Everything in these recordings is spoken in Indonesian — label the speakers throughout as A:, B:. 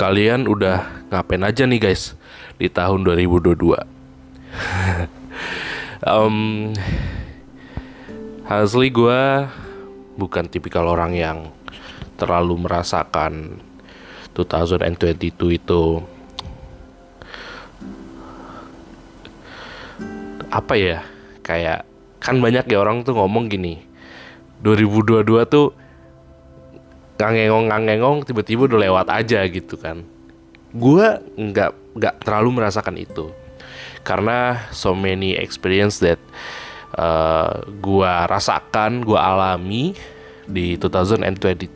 A: Kalian udah ngapain aja nih guys di tahun 2022? um, Asli gue bukan tipikal orang yang terlalu merasakan 2022 itu apa ya kayak kan banyak ya orang tuh ngomong gini 2022 tuh ngangengong ngangengong tiba-tiba udah lewat aja gitu kan. Gue nggak nggak terlalu merasakan itu. Karena so many experience that uh, gue rasakan gue alami di 2022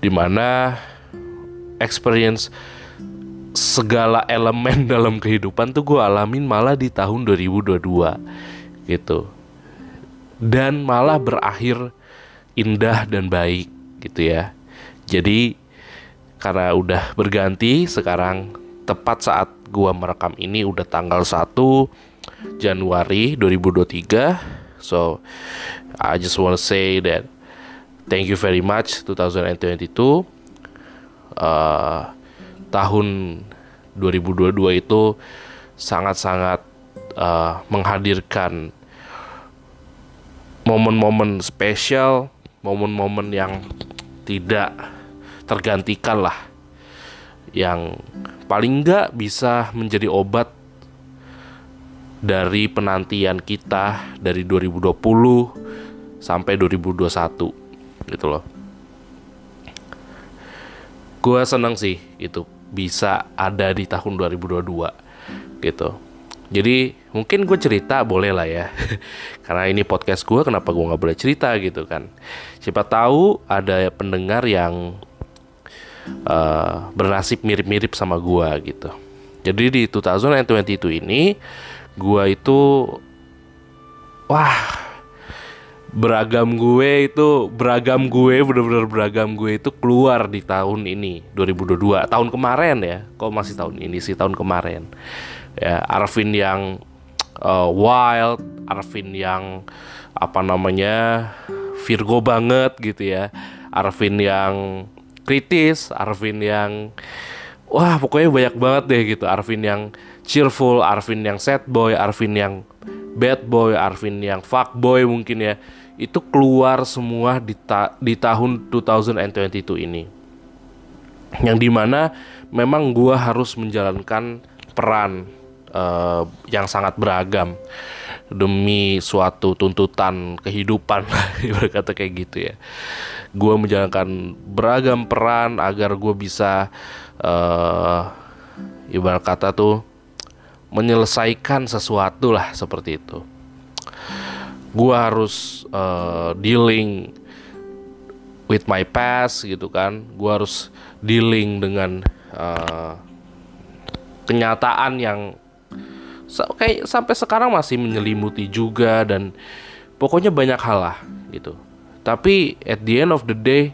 A: di mana experience segala elemen dalam kehidupan tuh gue alamin malah di tahun 2022 gitu. Dan malah berakhir indah dan baik gitu ya. Jadi karena udah berganti sekarang tepat saat gua merekam ini udah tanggal 1 Januari 2023. So I just wanna say that thank you very much 2022. Uh, tahun 2022 itu sangat-sangat uh, menghadirkan momen-momen spesial, momen-momen yang tidak tergantikan lah yang paling enggak bisa menjadi obat dari penantian kita dari 2020 sampai 2021 gitu loh. Gue seneng sih itu bisa ada di tahun 2022 gitu. Jadi mungkin gue cerita boleh lah ya. Karena ini podcast gue kenapa gue gak boleh cerita gitu kan. Siapa tahu ada pendengar yang uh, bernasib mirip-mirip sama gue gitu. Jadi di 2022 ini gue itu Wah beragam gue itu beragam gue bener-bener beragam gue itu keluar di tahun ini 2022 tahun kemarin ya kok masih tahun ini sih tahun kemarin ya Arvin yang uh, wild Arvin yang apa namanya Virgo banget gitu ya. Arvin yang kritis Arvin yang wah pokoknya banyak banget deh gitu. Arvin yang cheerful Arvin yang sad boy Arvin yang bad boy Arvin yang fuck boy mungkin ya. Itu keluar semua di, ta di tahun 2022 ini. Yang di mana memang gua harus menjalankan peran uh, yang sangat beragam demi suatu tuntutan kehidupan berkata kayak gitu ya. Gue menjalankan beragam peran agar gue bisa uh, ibarat kata tuh menyelesaikan sesuatu lah seperti itu. Gue harus uh, dealing with my past gitu kan. Gue harus dealing dengan uh, kenyataan yang kayak sampai sekarang masih menyelimuti juga dan pokoknya banyak hal lah gitu. Tapi at the end of the day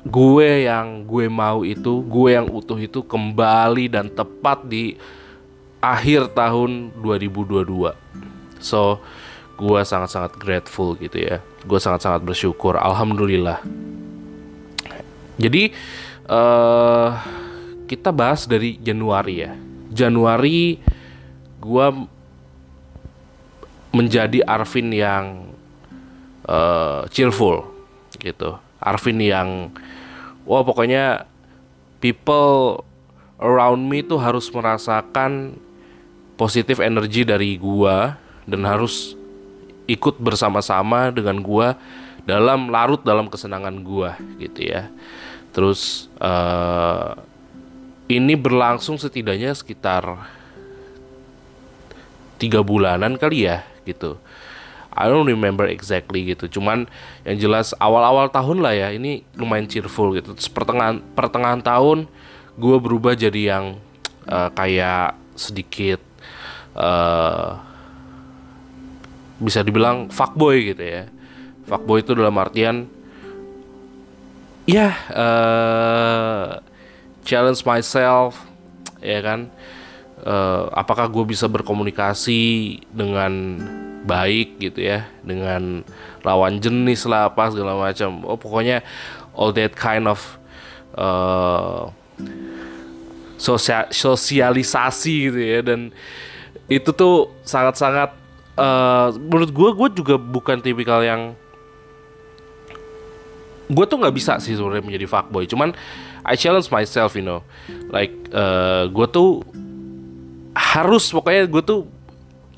A: gue yang gue mau itu gue yang utuh itu kembali dan tepat di akhir tahun 2022 so gue sangat-sangat grateful gitu ya. Gue sangat-sangat bersyukur. Alhamdulillah. Jadi uh, kita bahas dari Januari ya. Januari gue menjadi Arvin yang uh, cheerful gitu Arvin yang wah pokoknya people around me tuh harus merasakan positif energi dari gua dan harus ikut bersama-sama dengan gua dalam larut dalam kesenangan gua gitu ya. Terus uh, ini berlangsung setidaknya sekitar tiga bulanan kali ya gitu. I don't remember exactly gitu. Cuman yang jelas awal-awal tahun lah ya ini lumayan cheerful gitu. Terus pertengahan pertengahan tahun gue berubah jadi yang uh, kayak sedikit uh, bisa dibilang fuckboy gitu ya fuckboy itu dalam artian ya uh, challenge myself ya kan uh, apakah gue bisa berkomunikasi dengan baik gitu ya dengan lawan jenis lah apa segala macam. Oh pokoknya all that kind of uh, sosial sosialisasi gitu ya. Dan itu tuh sangat-sangat uh, menurut gue gue juga bukan tipikal yang gue tuh nggak bisa sih sebenarnya menjadi fuckboy. Cuman I challenge myself you know. Like uh, gue tuh harus pokoknya gue tuh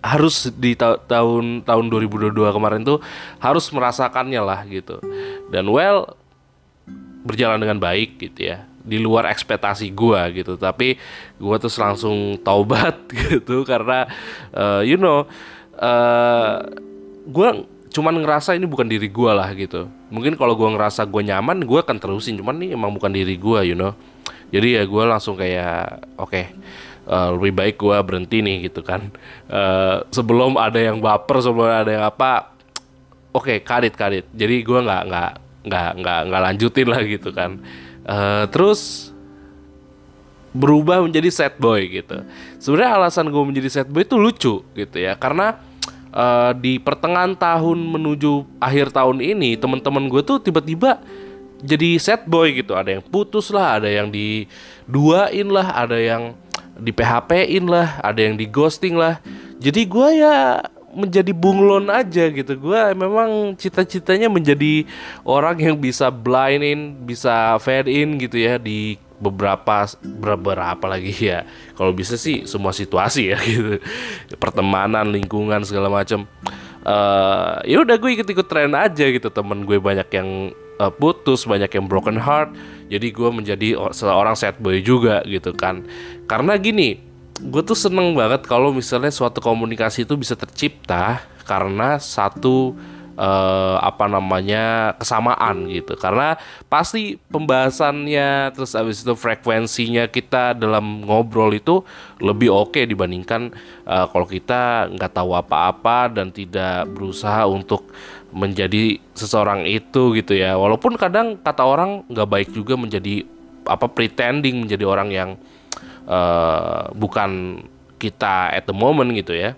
A: harus di ta tahun tahun 2022 kemarin tuh harus merasakannya lah gitu. Dan well berjalan dengan baik gitu ya. Di luar ekspektasi gue gitu. Tapi gue tuh langsung taubat gitu karena uh, you know uh, eh, gue cuman ngerasa ini bukan diri gue lah gitu. Mungkin kalau gue ngerasa gue nyaman gue akan terusin. Cuman ini emang bukan diri gue you know. Jadi ya gue langsung kayak oke okay, uh, lebih baik gue berhenti nih gitu kan. Uh, sebelum ada yang baper sebelum ada yang apa oke okay, kadit kadit. Jadi gue nggak nggak nggak nggak nggak lanjutin lah gitu kan. Uh, terus berubah menjadi sad boy gitu. Sebenarnya alasan gue menjadi sad boy itu lucu gitu ya karena uh, di pertengahan tahun menuju akhir tahun ini teman-teman gue tuh tiba-tiba jadi sad boy gitu. Ada yang putus lah ada yang diduain lah ada yang di PHP-in lah, ada yang di ghosting lah. Jadi gue ya menjadi bunglon aja gitu. Gue memang cita-citanya menjadi orang yang bisa blind in, bisa fade in gitu ya di beberapa beberapa lagi ya. Kalau bisa sih semua situasi ya gitu. Pertemanan, lingkungan segala macam. Uh, ya udah gue ikut-ikut tren aja gitu temen gue banyak yang uh, putus banyak yang broken heart. Jadi gue menjadi seorang sad boy juga gitu kan. Karena gini gue tuh seneng banget kalau misalnya suatu komunikasi itu bisa tercipta karena satu uh, apa namanya kesamaan gitu. Karena pasti pembahasannya terus abis itu frekuensinya kita dalam ngobrol itu lebih oke okay dibandingkan uh, kalau kita nggak tahu apa-apa dan tidak berusaha untuk menjadi seseorang itu gitu ya. Walaupun kadang kata orang nggak baik juga menjadi apa pretending menjadi orang yang uh, bukan kita at the moment gitu ya.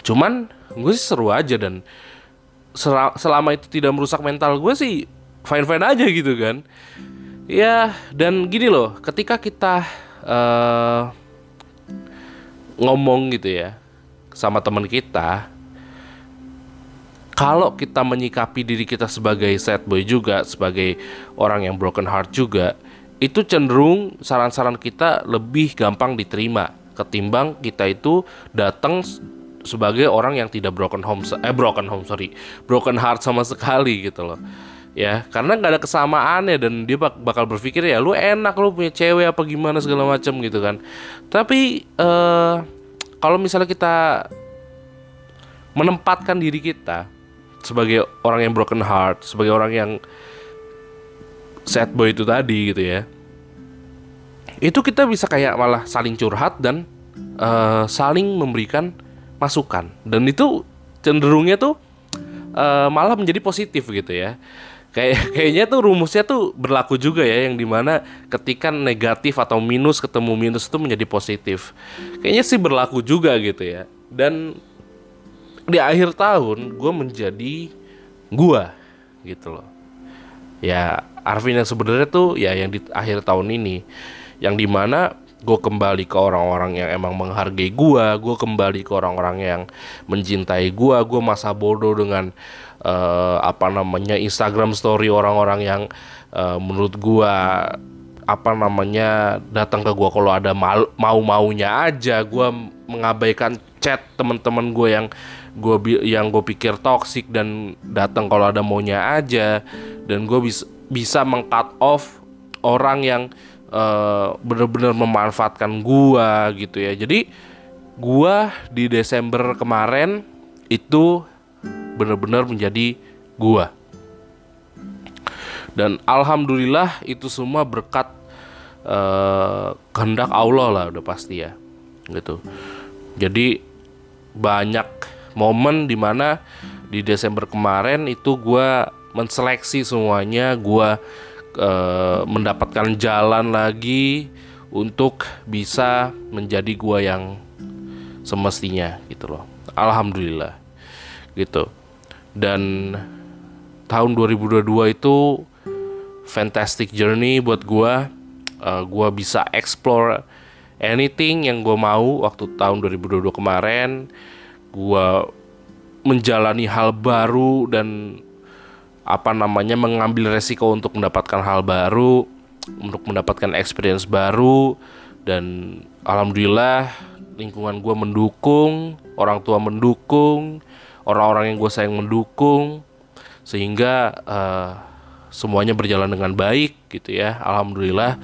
A: Cuman gue sih seru aja dan selama itu tidak merusak mental gue sih fine fine aja gitu kan. Ya dan gini loh ketika kita uh, ngomong gitu ya sama teman kita kalau kita menyikapi diri kita sebagai sad boy juga, sebagai orang yang broken heart juga, itu cenderung saran-saran kita lebih gampang diterima ketimbang kita itu datang sebagai orang yang tidak broken home eh broken home sorry broken heart sama sekali gitu loh. Ya karena nggak ada kesamaannya dan dia bak bakal berpikir ya lu enak lu punya cewek apa gimana segala macam gitu kan. Tapi uh, kalau misalnya kita menempatkan diri kita sebagai orang yang broken heart, sebagai orang yang sad boy itu tadi gitu ya. Itu kita bisa kayak malah saling curhat dan uh, saling memberikan masukan. Dan itu cenderungnya tuh uh, malah menjadi positif gitu ya. Kayak kayaknya tuh rumusnya tuh berlaku juga ya yang di mana ketika negatif atau minus ketemu minus itu menjadi positif. Kayaknya sih berlaku juga gitu ya. Dan di akhir tahun gue menjadi gue gitu loh. Ya Arvin yang sebenarnya tuh ya yang di akhir tahun ini yang di mana gue kembali ke orang-orang yang emang menghargai gue gue kembali ke orang-orang yang mencintai gue gue masa bodoh dengan uh, apa namanya Instagram story orang-orang yang uh, menurut gue apa namanya datang ke gue kalau ada mau maunya aja gue mengabaikan chat teman-teman gue yang gue yang gue pikir toxic dan datang kalau ada maunya aja. Dan gue bisa bisa mengcut off orang yang uh, bener-bener memanfaatkan gue gitu ya. Jadi gue di Desember kemarin itu bener-bener menjadi gue dan alhamdulillah itu semua berkat uh, kehendak Allah lah udah pasti ya gitu. Jadi banyak momen di mana di Desember kemarin itu gue menseleksi semuanya gue uh, mendapatkan jalan lagi untuk bisa menjadi gue yang semestinya gitu loh. Alhamdulillah gitu. Dan tahun 2022 itu fantastic journey buat gue uh, gue bisa explore anything yang gue mau waktu tahun 2022 kemarin gue menjalani hal baru dan apa namanya mengambil resiko untuk mendapatkan hal baru untuk mendapatkan experience baru dan alhamdulillah lingkungan gue mendukung orang tua mendukung orang-orang yang gue sayang mendukung sehingga uh, semuanya berjalan dengan baik gitu ya alhamdulillah.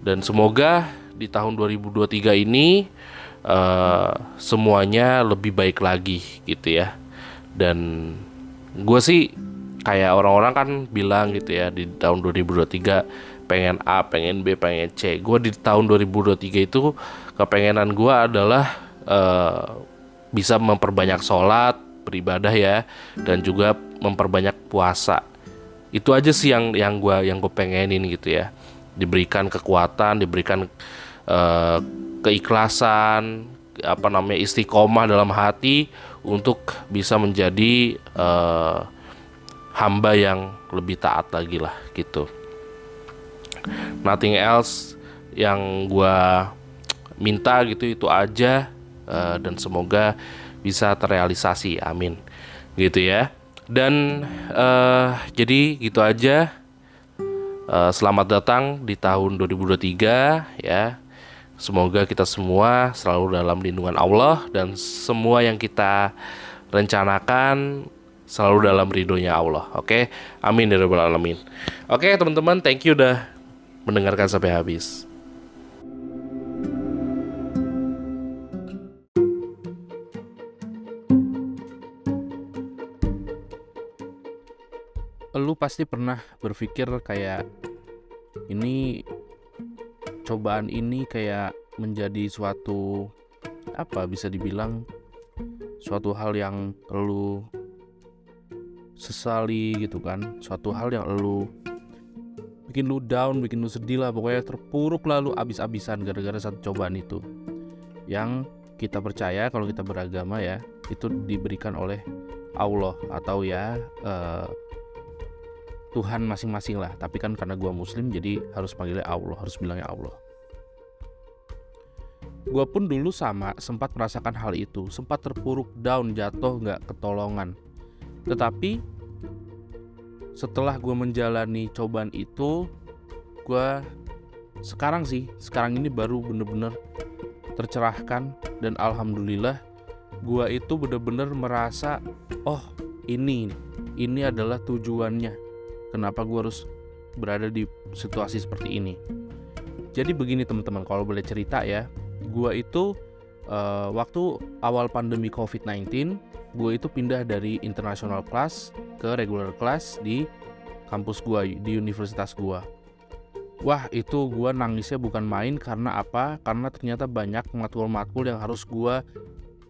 A: Dan semoga di tahun 2023 ini uh, semuanya lebih baik lagi gitu ya. Dan gue sih kayak orang-orang kan bilang gitu ya di tahun 2023 pengen A, pengen B, pengen C. Gue di tahun 2023 itu kepengenan gue adalah uh, bisa memperbanyak sholat, beribadah ya dan juga memperbanyak puasa. Itu aja sih yang yang gue yang gue pengenin gitu ya. Diberikan kekuatan diberikan uh, keikhlasan apa namanya istiqomah dalam hati untuk bisa menjadi uh, hamba yang lebih taat lagi lah gitu nothing else yang gue minta gitu itu aja uh, dan semoga bisa terrealisasi. Amin. Gitu ya. Dan uh, jadi gitu aja. Uh, selamat datang di tahun 2023 ya. Semoga kita semua selalu dalam lindungan Allah dan semua yang kita rencanakan selalu dalam ridhonya Allah. Oke, okay? amin ya rabbal alamin. Oke okay, teman-teman, thank you udah mendengarkan sampai habis.
B: lu pasti pernah berpikir kayak ini cobaan ini kayak menjadi suatu apa bisa dibilang suatu hal yang lu sesali gitu kan. Suatu hal yang lu bikin lu down bikin lu sedih lah. Pokoknya terpuruk lalu abis-abisan gara-gara satu cobaan itu. Yang kita percaya kalau kita beragama ya itu diberikan oleh Allah atau ya uh, Tuhan masing-masing lah. Tapi kan karena gue muslim jadi harus panggilnya Allah harus bilangnya Allah. Gue pun dulu sama sempat merasakan hal itu. Sempat terpuruk down jatuh nggak ketolongan. Tetapi setelah gue menjalani cobaan itu gue sekarang sih sekarang ini baru bener-bener tercerahkan. Dan alhamdulillah gue itu bener-bener merasa oh ini ini adalah tujuannya kenapa gue harus berada di situasi seperti ini jadi begini teman-teman kalau boleh cerita ya gue itu uh, waktu awal pandemi COVID-19 gue itu pindah dari international class ke regular class di kampus gue di universitas gue Wah itu gue nangisnya bukan main karena apa? Karena ternyata banyak matkul-matkul yang harus gue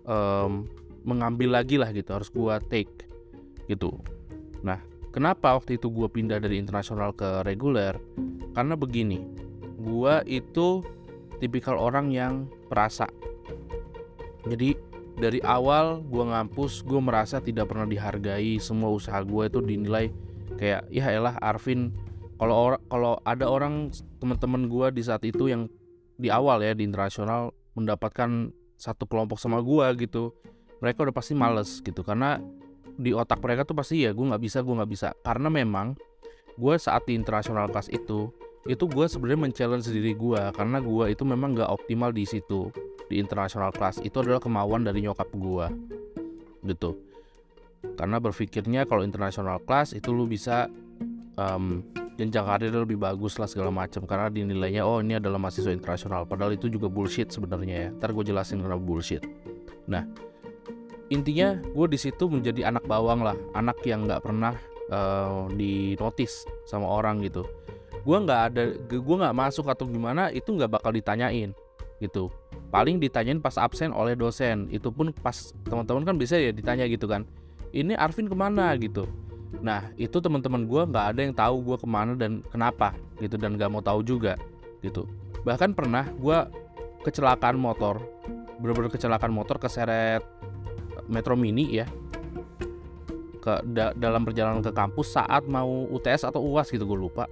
B: um, mengambil lagi lah gitu, harus gue take gitu. Nah Kenapa waktu itu gue pindah dari internasional ke reguler? Karena begini, gue itu tipikal orang yang perasa. Jadi dari awal gue ngampus, gue merasa tidak pernah dihargai. Semua usaha gue itu dinilai kayak ya elah Arvin. Kalau kalau ada orang teman-teman gue di saat itu yang di awal ya di internasional mendapatkan satu kelompok sama gue gitu, mereka udah pasti males gitu karena di otak mereka tuh pasti ya gue nggak bisa gue nggak bisa. Karena memang gue saat di internasional kelas itu itu gue sebenarnya men diri gue karena gue itu memang nggak optimal di situ. Di internasional kelas itu adalah kemauan dari nyokap gue gitu. Karena berpikirnya kalau internasional kelas itu lu bisa um, jenjang karir lebih bagus lah segala macam karena dinilainya oh ini adalah mahasiswa internasional. Padahal itu juga bullshit sebenarnya ya. Ntar gue jelasin kenapa bullshit. Nah intinya gue di situ menjadi anak bawang lah. Anak yang nggak pernah uh, di notice sama orang gitu. Gue nggak ada gue nggak masuk atau gimana itu nggak bakal ditanyain gitu. Paling ditanyain pas absen oleh dosen. Itu pun pas teman-teman kan bisa ya ditanya gitu kan ini Arvin ke mana? gitu. Nah itu teman-teman gue nggak ada yang tahu gue ke mana dan kenapa gitu dan nggak mau tahu juga gitu. Bahkan pernah gue kecelakaan motor bener-bener kecelakaan motor keseret Metro Mini ya. Ke da, dalam perjalanan ke kampus saat mau UTS atau UAS gitu gue lupa.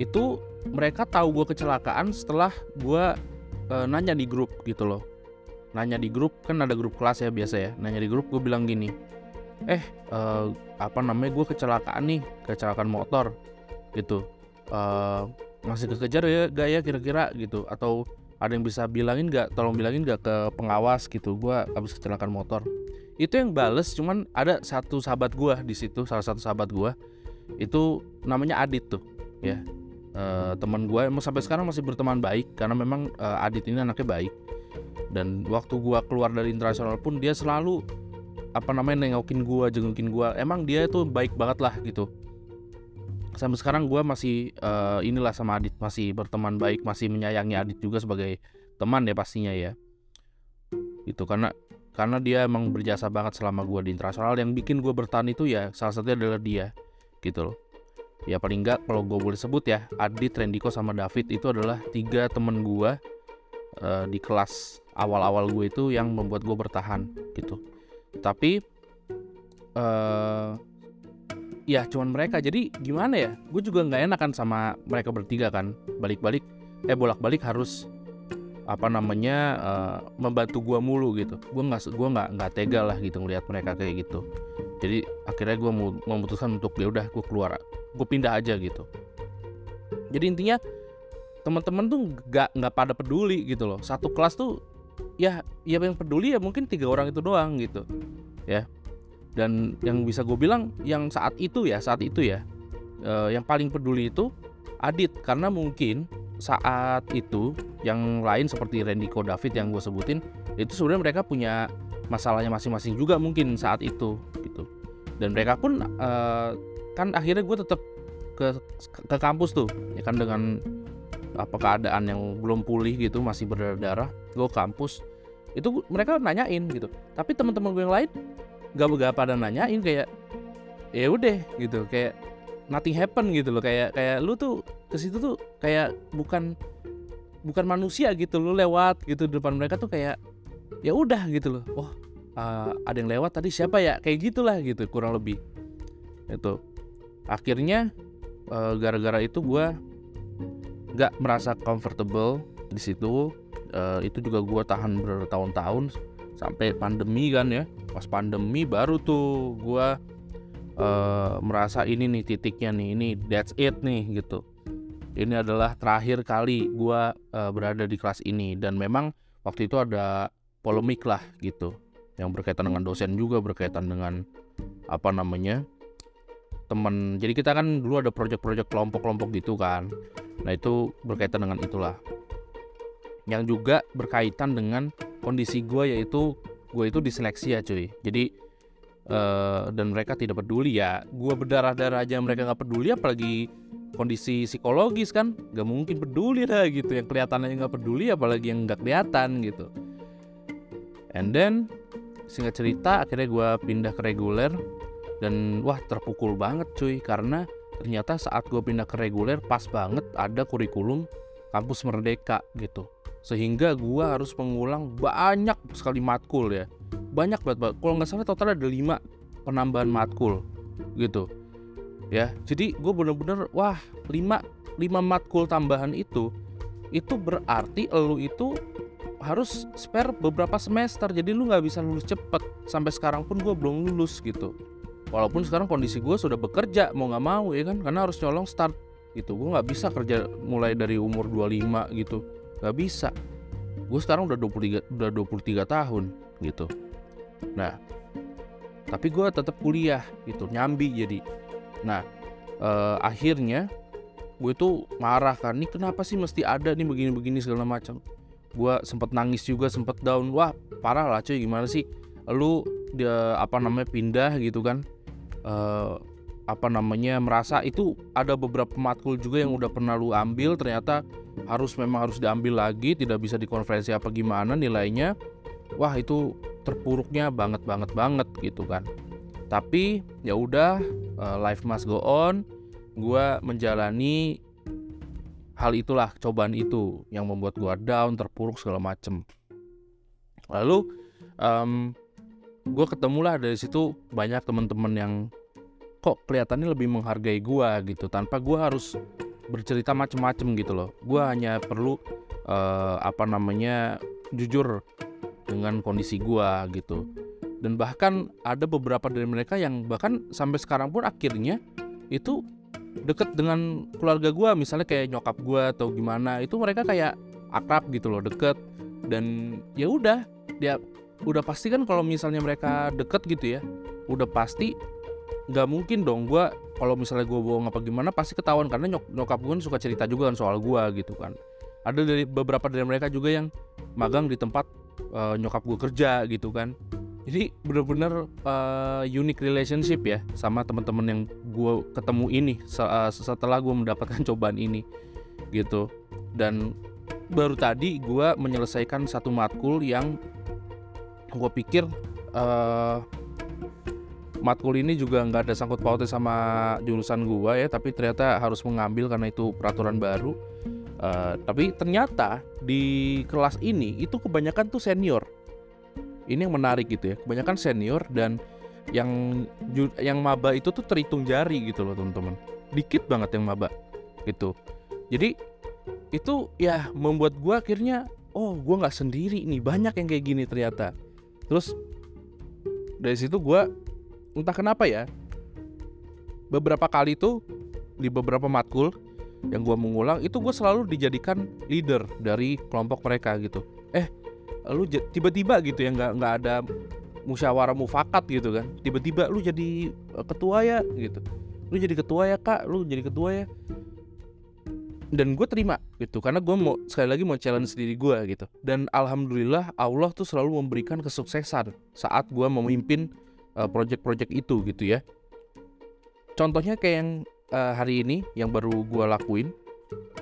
B: Itu mereka tahu gue kecelakaan setelah gue uh, nanya di grup gitu loh. Nanya di grup kan ada grup kelas ya biasa ya. Nanya di grup gue bilang gini eh uh, apa namanya gue kecelakaan nih kecelakaan motor gitu. Uh, masih kekejar ya gak ya kira-kira gitu. Atau ada yang bisa bilangin gak tolong bilangin gak ke pengawas gitu gue habis kecelakaan motor. Itu yang bales cuman ada satu sahabat gue di situ salah satu sahabat gue itu namanya Adit tuh ya. Uh, teman gue emang sampai sekarang masih berteman baik karena memang uh, Adit ini anaknya baik. Dan waktu gua keluar dari internasional pun dia selalu apa namanya nengokin gua jengukin gua. Emang dia itu baik banget lah gitu sampai sekarang gua masih uh, inilah sama Adit masih berteman baik masih menyayangi Adit juga sebagai teman ya pastinya ya. Itu karena karena dia emang berjasa banget selama gua di internasional. Yang bikin gua bertahan itu ya salah satunya adalah dia gitu loh. Ya paling enggak kalau gue boleh sebut ya Adit, Rendiko sama David itu adalah tiga temen gue uh, di kelas awal-awal gue itu yang membuat gue bertahan gitu. Tapi uh, ya cuman mereka. Jadi gimana ya? Gue juga nggak enak kan sama mereka bertiga kan. Balik-balik eh bolak-balik harus apa namanya uh, membantu gue mulu gitu. Gue nggak gue nggak nggak tega lah gitu ngelihat mereka kayak gitu. Jadi akhirnya gue memutuskan untuk ya udah gue keluar gue pindah aja gitu. Jadi intinya teman-teman tuh nggak nggak pada peduli gitu loh. Satu kelas tuh ya ya yang peduli ya mungkin tiga orang itu doang gitu ya dan yang bisa gue bilang yang saat itu ya saat itu ya eh, yang paling peduli itu Adit. Karena mungkin saat itu yang lain seperti Rendiko David yang gue sebutin itu sebenarnya mereka punya masalahnya masing-masing juga mungkin saat itu gitu. Dan mereka pun eh, kan akhirnya gue tetap ke ke kampus tuh ya kan dengan apa keadaan yang belum pulih gitu masih berdarah gue kampus. Itu mereka nanyain gitu. Tapi teman-teman gue yang lain gak gak pada nanyain kayak ya udah gitu. Kayak nothing happen gitu loh. Kayak kayak lu tuh ke situ tuh kayak bukan bukan manusia gitu. Lu lewat gitu di depan mereka tuh kayak ya udah gitu loh. Oh uh, ada yang lewat tadi siapa ya? Kayak gitulah gitu kurang lebih. Itu. Akhirnya uh, gara-gara itu gue nggak merasa comfortable di situ. Uh, itu juga gue tahan bertahun-tahun sampai pandemi kan ya pas pandemi baru tuh gue uh, merasa ini nih titiknya nih ini that's it nih gitu. Ini adalah terakhir kali gue uh, berada di kelas ini dan memang waktu itu ada polemik lah gitu. Yang berkaitan dengan dosen juga berkaitan dengan apa namanya teman jadi kita kan dulu ada proyek-proyek kelompok-kelompok gitu kan. Nah itu berkaitan dengan itulah. Yang juga berkaitan dengan kondisi gue yaitu gue itu diseleksi ya cuy. Jadi uh, dan mereka tidak peduli ya. Gue berdarah-darah aja mereka nggak peduli apalagi kondisi psikologis kan. Nggak mungkin peduli dah gitu. Yang kelihatannya nggak peduli apalagi yang nggak kelihatan gitu. And then singkat cerita akhirnya gue pindah ke reguler. Dan wah terpukul banget cuy. Karena ternyata saat gue pindah ke reguler pas banget ada kurikulum kampus merdeka gitu sehingga gue harus mengulang banyak sekali matkul ya. Banyak banget kalau nggak salah total ada 5 penambahan matkul gitu. Ya jadi gue bener-bener wah 5 5 matkul tambahan itu itu berarti lu itu harus spare beberapa semester. Jadi lu nggak bisa lulus cepet. Sampai sekarang pun gue belum lulus gitu. Walaupun sekarang kondisi gue sudah bekerja mau nggak mau ya kan? Karena harus nyolong start gitu. Gue nggak bisa kerja mulai dari umur 25 gitu nggak bisa. Gue sekarang udah 23 udah 23 tahun gitu. Nah tapi gue tetap kuliah gitu. Nyambi jadi. Nah eh, akhirnya gue tuh marah kan nih kenapa sih mesti ada nih begini-begini segala macam? Gue sempet nangis juga sempet down. Wah parah lah cuy. Gimana sih? Lu dia apa namanya pindah gitu kan. Uh, apa namanya merasa itu ada beberapa matkul juga yang udah pernah lu ambil ternyata harus memang harus diambil lagi tidak bisa dikonferensi apa gimana nilainya. Wah itu terpuruknya banget banget banget gitu kan. Tapi ya udah uh, life must go on. Gue menjalani hal itulah cobaan itu yang membuat gue down terpuruk segala macem. Lalu um, gue ketemulah dari situ banyak teman-teman yang kok kelihatannya lebih menghargai gue gitu tanpa gue harus bercerita macem-macem gitu loh. Gue hanya perlu uh, apa namanya jujur dengan kondisi gue gitu. Dan bahkan ada beberapa dari mereka yang bahkan sampai sekarang pun akhirnya itu deket dengan keluarga gue misalnya kayak nyokap gue atau gimana itu mereka kayak akrab gitu loh deket. Dan ya udah dia udah pasti kan kalau misalnya mereka deket gitu ya udah pasti nggak mungkin dong gue kalau misalnya gue bohong apa gimana pasti ketahuan. Karena nyok nyokap gue kan suka cerita juga kan soal gue gitu kan. Ada dari beberapa dari mereka juga yang magang di tempat uh, nyokap gue kerja gitu kan. Jadi bener-bener uh, unique relationship ya sama teman-teman yang gue ketemu ini uh, setelah gue mendapatkan cobaan ini gitu. Dan baru tadi gue menyelesaikan satu matkul yang gue pikir uh, matkul ini juga nggak ada sangkut pautnya sama jurusan gue ya tapi ternyata harus mengambil karena itu peraturan baru. Uh, tapi ternyata di kelas ini itu kebanyakan tuh senior. Ini yang menarik gitu ya kebanyakan senior dan yang yang maba itu tuh terhitung jari gitu loh teman-teman. Dikit banget yang maba gitu. Jadi itu ya membuat gue akhirnya oh gue nggak sendiri nih banyak yang kayak gini ternyata. Terus dari situ gue entah kenapa ya beberapa kali tuh di beberapa matkul yang gue mengulang itu gue selalu dijadikan leader dari kelompok mereka gitu. Eh lu tiba-tiba gitu ya nggak nggak ada musyawarah mufakat gitu kan. Tiba-tiba lu jadi eh, ketua ya gitu. Lu jadi ketua ya kak. Lu jadi ketua ya. Dan gue terima gitu karena gue mau sekali lagi mau challenge diri gue gitu. Dan alhamdulillah Allah tuh selalu memberikan kesuksesan saat gue memimpin uh, project-project itu gitu ya. Contohnya kayak yang uh, hari ini yang baru gue lakuin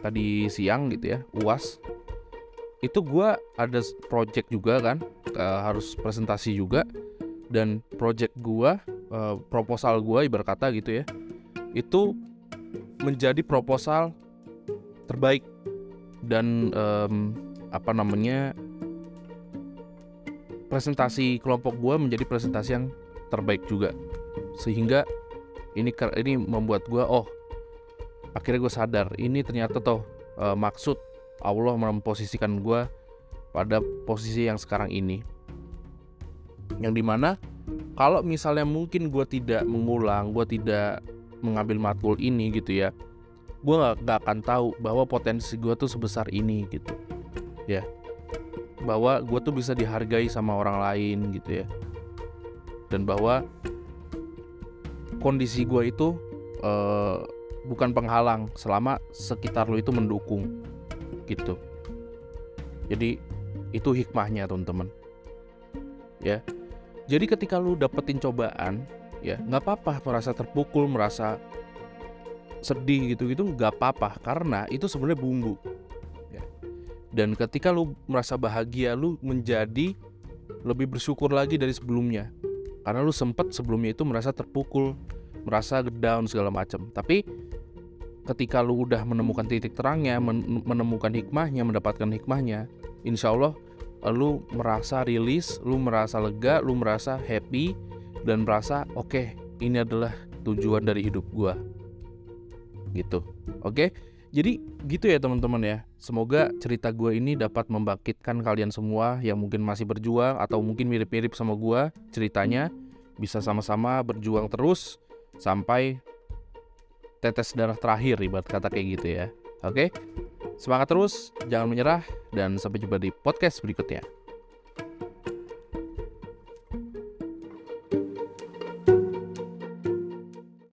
B: tadi siang gitu ya uas. Itu gue ada project juga kan uh, harus presentasi juga. Dan project gue uh, proposal gue ibarat kata gitu ya itu menjadi proposal terbaik. Dan um, apa namanya presentasi kelompok gue menjadi presentasi yang terbaik juga. Sehingga ini ini membuat gue oh akhirnya gue sadar ini ternyata toh uh, maksud Allah memposisikan gue pada posisi yang sekarang ini. Yang di mana kalau misalnya mungkin gue tidak mengulang gue tidak mengambil matkul ini gitu ya gue gak akan tahu bahwa potensi gue tuh sebesar ini gitu ya. Bahwa gue tuh bisa dihargai sama orang lain gitu ya dan bahwa kondisi gue itu uh, bukan penghalang selama sekitar lo itu mendukung gitu. Jadi itu hikmahnya teman-teman. Ya. Jadi ketika lu dapetin cobaan ya nggak apa-apa merasa terpukul merasa sedih gitu gitu nggak apa-apa. Karena itu sebenarnya bumbu. Ya. dan ketika lu merasa bahagia lu menjadi lebih bersyukur lagi dari sebelumnya karena lu sempet sebelumnya itu merasa terpukul merasa down segala macam tapi ketika lu udah menemukan titik terangnya, menemukan hikmahnya, mendapatkan hikmahnya, insya Allah lu merasa rilis, lu merasa lega, lu merasa happy, dan merasa oke okay, ini adalah tujuan dari hidup gua. Gitu, oke? Okay? Jadi gitu ya teman-teman ya. Semoga cerita gue ini dapat membangkitkan kalian semua yang mungkin masih berjuang atau mungkin mirip-mirip sama gue ceritanya bisa sama-sama berjuang terus sampai tetes darah terakhir ibarat kata kayak gitu ya. Oke. Semangat terus, jangan menyerah dan sampai jumpa di podcast berikutnya.